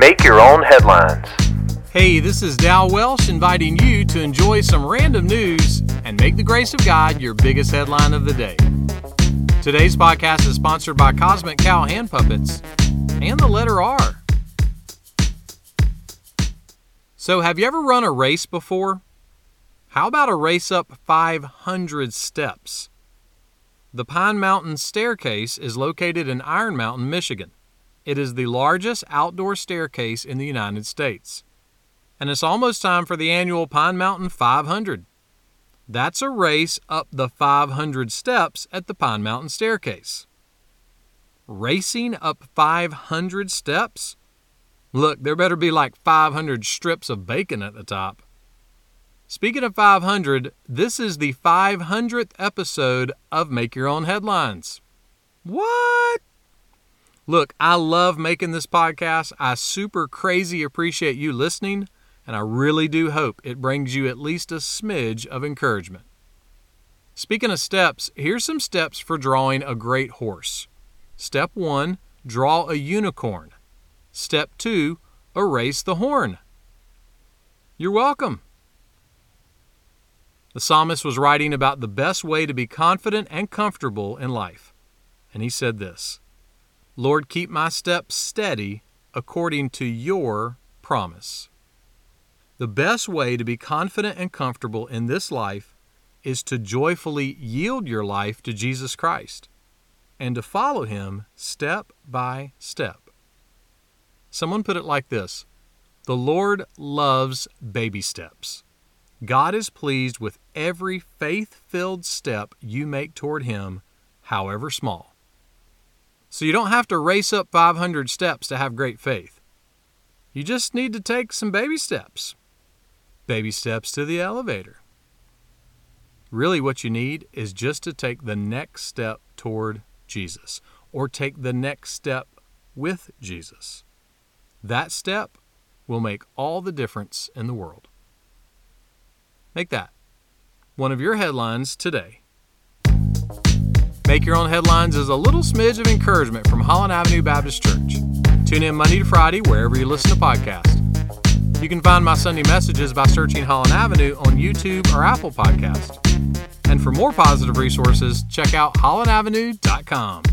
Make your own headlines. Hey, this is Dal Welsh inviting you to enjoy some random news and make the grace of God your biggest headline of the day. Today's podcast is sponsored by Cosmic Cow Hand Puppets and the letter R. So, have you ever run a race before? How about a race up 500 steps? The Pine Mountain Staircase is located in Iron Mountain, Michigan. It is the largest outdoor staircase in the United States. And it's almost time for the annual Pine Mountain 500. That's a race up the 500 steps at the Pine Mountain Staircase. Racing up 500 steps? Look, there better be like 500 strips of bacon at the top. Speaking of 500, this is the 500th episode of Make Your Own Headlines. What? Look, I love making this podcast. I super crazy appreciate you listening, and I really do hope it brings you at least a smidge of encouragement. Speaking of steps, here's some steps for drawing a great horse. Step 1 Draw a unicorn. Step 2 Erase the horn. You're welcome. The psalmist was writing about the best way to be confident and comfortable in life. And he said this Lord, keep my steps steady according to your promise. The best way to be confident and comfortable in this life is to joyfully yield your life to Jesus Christ and to follow him step by step. Someone put it like this The Lord loves baby steps. God is pleased with every faith filled step you make toward Him, however small. So you don't have to race up 500 steps to have great faith. You just need to take some baby steps. Baby steps to the elevator. Really, what you need is just to take the next step toward Jesus or take the next step with Jesus. That step will make all the difference in the world. Make that one of your headlines today. Make Your Own Headlines is a little smidge of encouragement from Holland Avenue Baptist Church. Tune in Monday to Friday wherever you listen to podcasts. You can find my Sunday messages by searching Holland Avenue on YouTube or Apple Podcast. And for more positive resources, check out hollandavenue.com.